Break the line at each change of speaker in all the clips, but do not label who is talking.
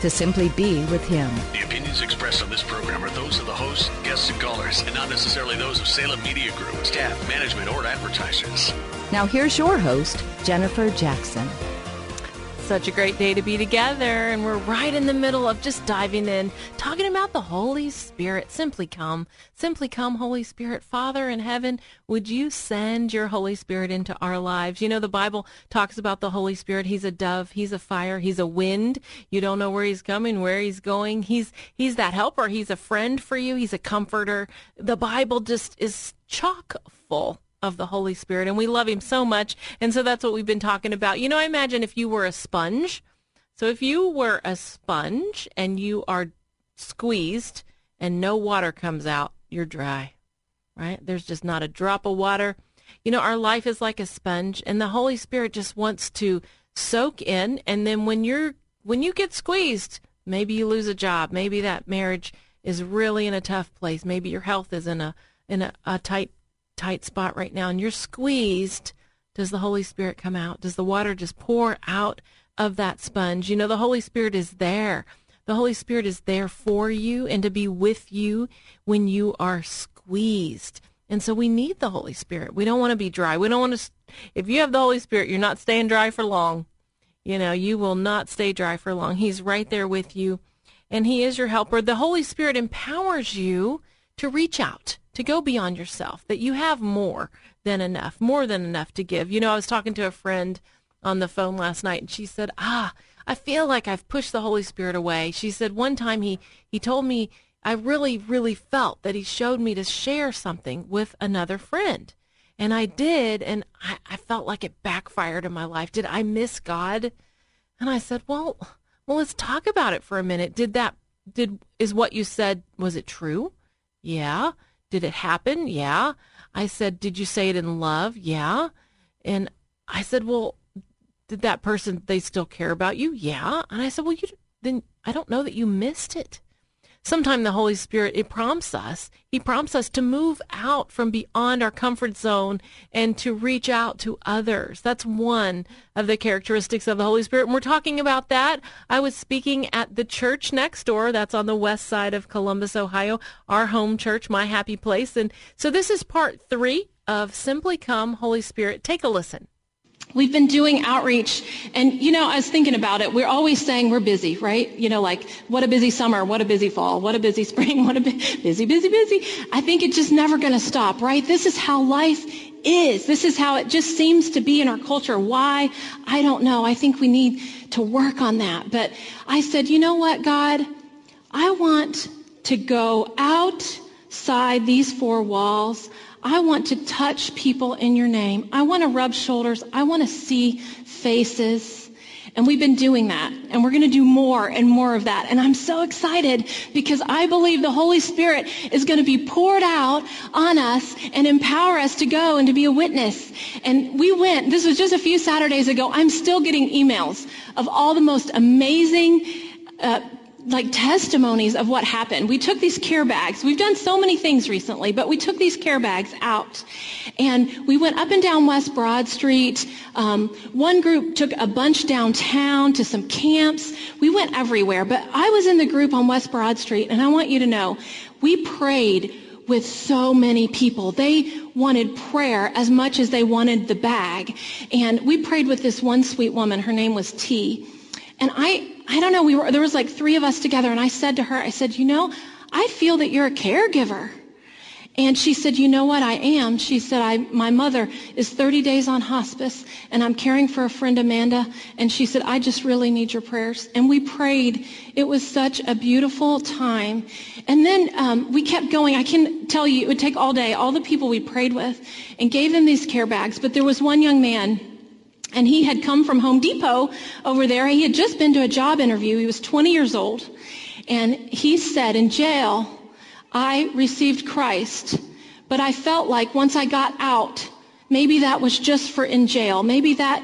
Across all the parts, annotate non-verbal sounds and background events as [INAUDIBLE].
to simply be with Him.
The opinions expressed on this program are those of the hosts, guests, and callers, and not necessarily those of Salem Media Group, staff, management, or advertisers.
Now here's your host, Jennifer Jackson.
Such a great day to be together, and we're right in the middle of just diving in, talking about the Holy Spirit. Simply come, simply come, Holy Spirit. Father in heaven, would you send your Holy Spirit into our lives? You know, the Bible talks about the Holy Spirit. He's a dove, he's a fire, he's a wind. You don't know where he's coming, where he's going. He's he's that helper. He's a friend for you. He's a comforter. The Bible just is chock full of the Holy Spirit, and we love Him so much. And so that's what we've been talking about. You know, I imagine if you were a sponge. So if you were a sponge and you are squeezed and no water comes out, you're dry, right? There's just not a drop of water. You know, our life is like a sponge, and the Holy Spirit just wants to soak in. And then when you're when you get squeezed, maybe you lose a job, maybe that marriage is really in a tough place, maybe your health is in a in a, a tight tight spot right now and you're squeezed, does the Holy Spirit come out? Does the water just pour out of that sponge? You know, the Holy Spirit is there. The Holy Spirit is there for you and to be with you when you are squeezed. And so we need the Holy Spirit. We don't want to be dry. We don't want to, if you have the Holy Spirit, you're not staying dry for long. You know, you will not stay dry for long. He's right there with you and He is your helper. The Holy Spirit empowers you to reach out to go beyond yourself, that you have more than enough, more than enough to give. You know, I was talking to a friend on the phone last night and she said, "Ah, I feel like I've pushed the Holy Spirit away." She said one time he he told me I really really felt that he showed me to share something with another friend. And I did, and I, I felt like it backfired in my life. Did I miss God? And I said, Well, well, let's talk about it for a minute. Did that did is what you said was it true? Yeah. Did it happen? Yeah. I said, Did you say it in love? Yeah. And I said, Well, did that person, they still care about you? Yeah. And I said, Well, you then I don't know that you missed it. Sometimes the Holy Spirit, it prompts us. He prompts us to move out from beyond our comfort zone and to reach out to others. That's one of the characteristics of the Holy Spirit. And we're talking about that. I was speaking at the church next door. That's on the west side of Columbus, Ohio, our home church, my happy place. And so this is part three of Simply Come, Holy Spirit. Take a listen.
We've been doing outreach and, you know, I was thinking about it. We're always saying we're busy, right? You know, like, what a busy summer, what a busy fall, what a busy [LAUGHS] spring, what a bu- busy, busy, busy. I think it's just never going to stop, right? This is how life is. This is how it just seems to be in our culture. Why? I don't know. I think we need to work on that. But I said, you know what, God? I want to go outside these four walls. I want to touch people in your name. I want to rub shoulders. I want to see faces. And we've been doing that. And we're going to do more and more of that. And I'm so excited because I believe the Holy Spirit is going to be poured out on us and empower us to go and to be a witness. And we went, this was just a few Saturdays ago. I'm still getting emails of all the most amazing uh, like testimonies of what happened. We took these care bags. We've done so many things recently, but we took these care bags out and we went up and down West Broad Street. Um, one group took a bunch downtown to some camps. We went everywhere, but I was in the group on West Broad Street and I want you to know we prayed with so many people. They wanted prayer as much as they wanted the bag. And we prayed with this one sweet woman. Her name was T. And I, I don't know, we were, there was like three of us together and I said to her, I said, you know, I feel that you're a caregiver. And she said, you know what, I am. She said, I, my mother is 30 days on hospice and I'm caring for a friend, Amanda. And she said, I just really need your prayers. And we prayed. It was such a beautiful time. And then um, we kept going. I can tell you, it would take all day, all the people we prayed with and gave them these care bags. But there was one young man and he had come from Home Depot over there. He had just been to a job interview. He was 20 years old. And he said, in jail, I received Christ, but I felt like once I got out, maybe that was just for in jail. Maybe that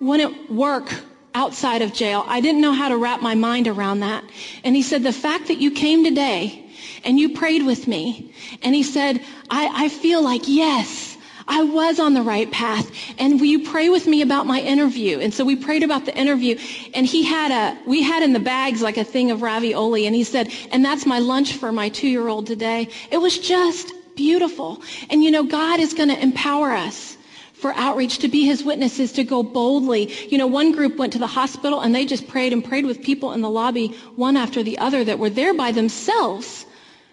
wouldn't work outside of jail. I didn't know how to wrap my mind around that. And he said, the fact that you came today and you prayed with me, and he said, I, I feel like, yes, I was on the right path. And will you pray with me about my interview? And so we prayed about the interview. And he had a, we had in the bags like a thing of ravioli. And he said, and that's my lunch for my two-year-old today. It was just beautiful. And you know, God is going to empower us for outreach to be his witnesses to go boldly. You know, one group went to the hospital and they just prayed and prayed with people in the lobby one after the other that were there by themselves.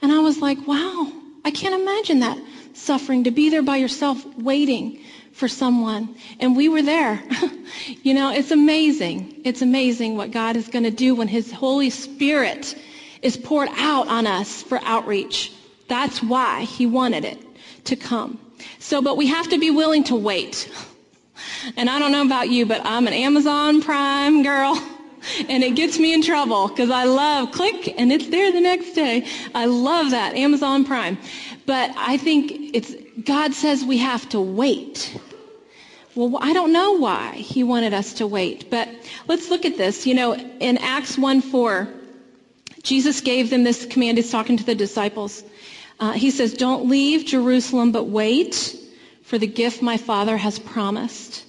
And I was like, wow, I can't imagine that suffering, to be there by yourself waiting for someone. And we were there. [LAUGHS] you know, it's amazing. It's amazing what God is going to do when his Holy Spirit is poured out on us for outreach. That's why he wanted it to come. So, but we have to be willing to wait. [LAUGHS] And I don't know about you, but I'm an Amazon Prime girl. [LAUGHS] And it gets me in trouble because I love click and it's there the next day. I love that Amazon Prime. But I think it's, God says we have to wait. Well, I don't know why he wanted us to wait, but let's look at this. You know, in Acts 1 4, Jesus gave them this command. He's talking to the disciples. Uh, he says, Don't leave Jerusalem, but wait for the gift my Father has promised.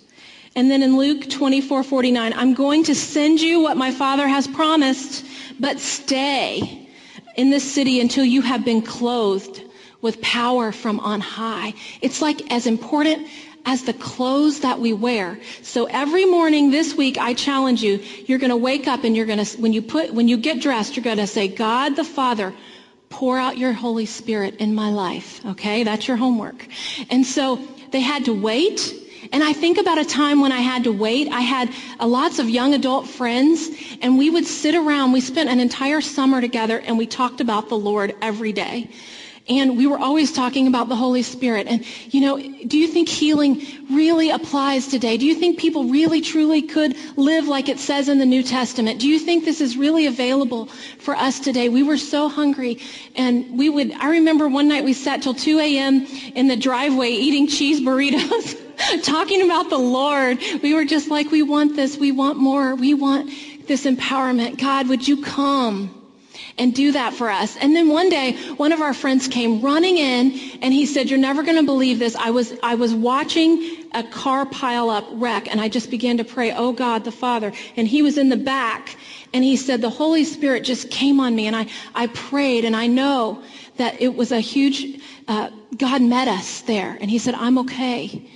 And then in Luke 24 49, I'm going to send you what my Father has promised, but stay in this city until you have been clothed with power from on high. It's like as important as the clothes that we wear. So every morning this week, I challenge you, you're going to wake up and you're going to, when you put, when you get dressed, you're going to say, God the Father, pour out your Holy Spirit in my life. Okay. That's your homework. And so they had to wait. And I think about a time when I had to wait. I had uh, lots of young adult friends and we would sit around. We spent an entire summer together and we talked about the Lord every day. And we were always talking about the Holy Spirit. And, you know, do you think healing really applies today? Do you think people really, truly could live like it says in the New Testament? Do you think this is really available for us today? We were so hungry. And we would, I remember one night we sat till 2 a.m. in the driveway eating cheese burritos, [LAUGHS] talking about the Lord. We were just like, we want this. We want more. We want this empowerment. God, would you come? And do that for us. And then one day, one of our friends came running in and he said, you're never going to believe this. I was, I was watching a car pile up wreck and I just began to pray, oh God, the Father. And he was in the back and he said, the Holy Spirit just came on me and I, I prayed and I know that it was a huge, uh, God met us there. And he said, I'm okay.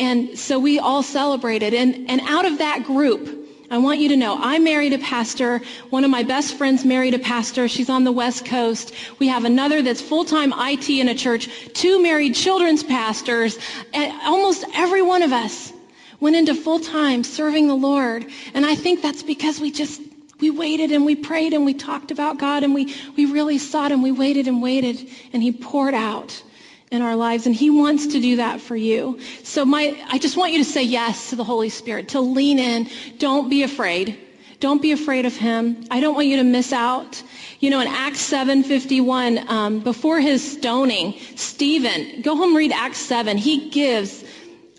And so we all celebrated. And, and out of that group, I want you to know I married a pastor. One of my best friends married a pastor. She's on the West Coast. We have another that's full-time IT in a church, two married children's pastors. And almost every one of us went into full-time serving the Lord. And I think that's because we just we waited and we prayed and we talked about God and we, we really sought him. We waited and waited and he poured out in our lives and he wants to do that for you. So my, I just want you to say yes to the Holy Spirit, to lean in. Don't be afraid. Don't be afraid of him. I don't want you to miss out. You know, in Acts 7:51, um, before his stoning, Stephen, go home read Acts 7. He gives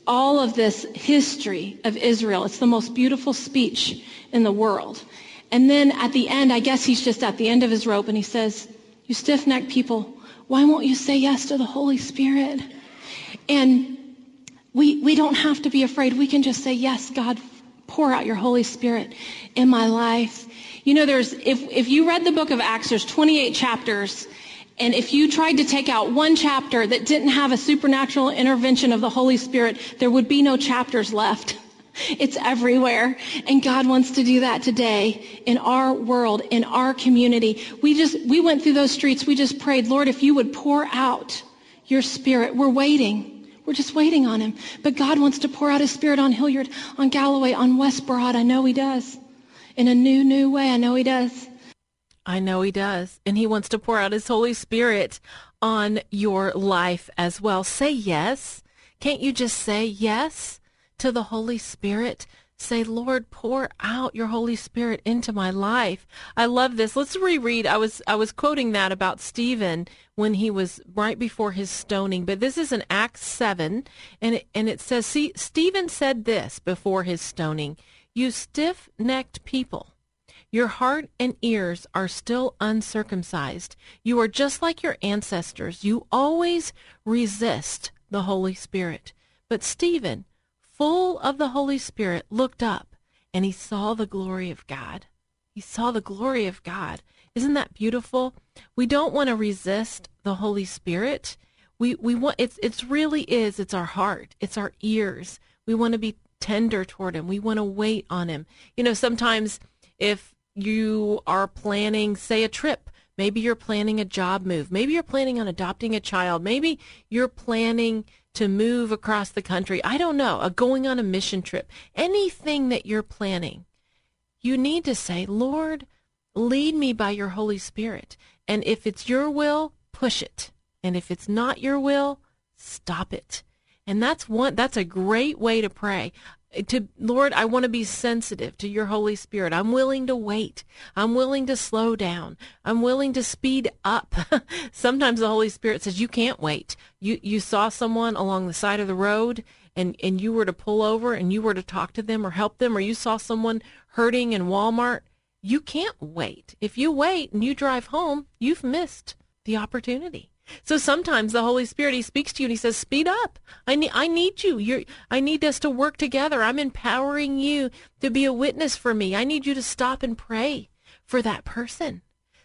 all of this history of Israel. It's the most beautiful speech in the world. And then at the end, I guess he's just at the end of his rope, and he says, "You stiff-necked people, why won't you say yes to the Holy Spirit? And we, we don't have to be afraid. We can just say, yes, God, pour out your Holy Spirit in my life. You know, there's, if, if you read the book of Acts, there's 28 chapters. And if you tried to take out one chapter that didn't have a supernatural intervention of the Holy Spirit, there would be no chapters left. It's everywhere. And God wants to do that today in our world, in our community. We just, we went through those streets. We just prayed, Lord, if you would pour out your spirit. We're waiting. We're just waiting on him. But God wants to pour out his spirit on Hilliard, on Galloway, on West Broad. I know he does. In a new, new way. I know he does.
I know he does. And he wants to pour out his Holy Spirit on your life as well. Say yes. Can't you just say yes to the Holy Spirit? Say, Lord, pour out your Holy Spirit into my life. I love this. Let's reread. I was I was quoting that about Stephen when he was right before his stoning, but this is in Acts seven, and it, and it says, see, Stephen said this before his stoning: "You stiff-necked people." Your heart and ears are still uncircumcised. You are just like your ancestors. You always resist the Holy Spirit. But Stephen, full of the Holy Spirit, looked up and he saw the glory of God. He saw the glory of God. Isn't that beautiful? We don't want to resist the Holy Spirit. We we want it's it's really is it's our heart. It's our ears. We want to be tender toward him. We want to wait on him. You know, sometimes if you are planning, say, a trip. Maybe you're planning a job move. Maybe you're planning on adopting a child. Maybe you're planning to move across the country. I don't know, a going on a mission trip. Anything that you're planning, you need to say, Lord, lead me by your Holy Spirit. And if it's your will, push it. And if it's not your will, stop it. And that's one that's a great way to pray to Lord, I want to be sensitive to your Holy Spirit. I'm willing to wait. I'm willing to slow down. I'm willing to speed up. [LAUGHS] Sometimes the Holy Spirit says you can't wait. You you saw someone along the side of the road and and you were to pull over and you were to talk to them or help them or you saw someone hurting in Walmart. You can't wait. If you wait and you drive home, you've missed the opportunity. So sometimes the Holy Spirit, He speaks to you and He says, speed up. I need, I need you. You're, I need us to work together. I'm empowering you to be a witness for me. I need you to stop and pray for that person.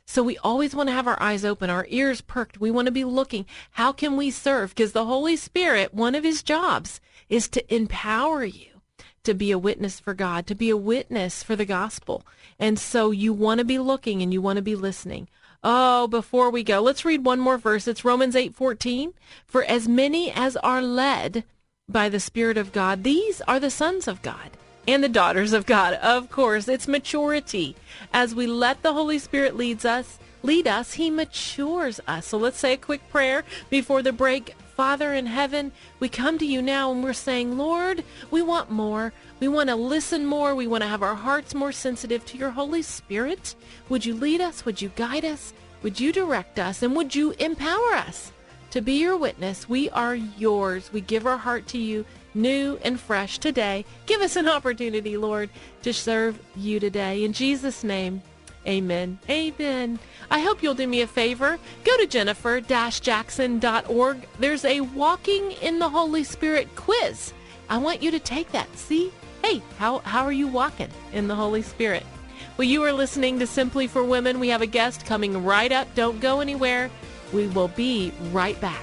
So we always want to have our eyes open, our ears perked. We want to be looking. How can we serve? Because the Holy Spirit, one of his jobs is to empower you to be a witness for God, to be a witness for the gospel. And so you want to be looking and you want to be listening. Oh, before we go, let's read one more verse. It's Romans 8:14. For as many as are led by the Spirit of God, these are the sons of God and the daughters of God. Of course, it's maturity. As we let the Holy Spirit leads us, lead us, he matures us. So let's say a quick prayer before the break. Father in heaven, we come to you now and we're saying, Lord, we want more. We want to listen more. We want to have our hearts more sensitive to your Holy Spirit. Would you lead us? Would you guide us? Would you direct us? And would you empower us to be your witness? We are yours. We give our heart to you new and fresh today. Give us an opportunity, Lord, to serve you today. In Jesus' name, Amen. Amen. I hope you'll do me a favor. Go to jennifer-jackson.org. There's a Walking in the Holy Spirit quiz. I want you to take that. See? Hey, how, how are you walking in the Holy Spirit? Well, you are listening to Simply for Women. We have a guest coming right up. Don't go anywhere. We will be right back.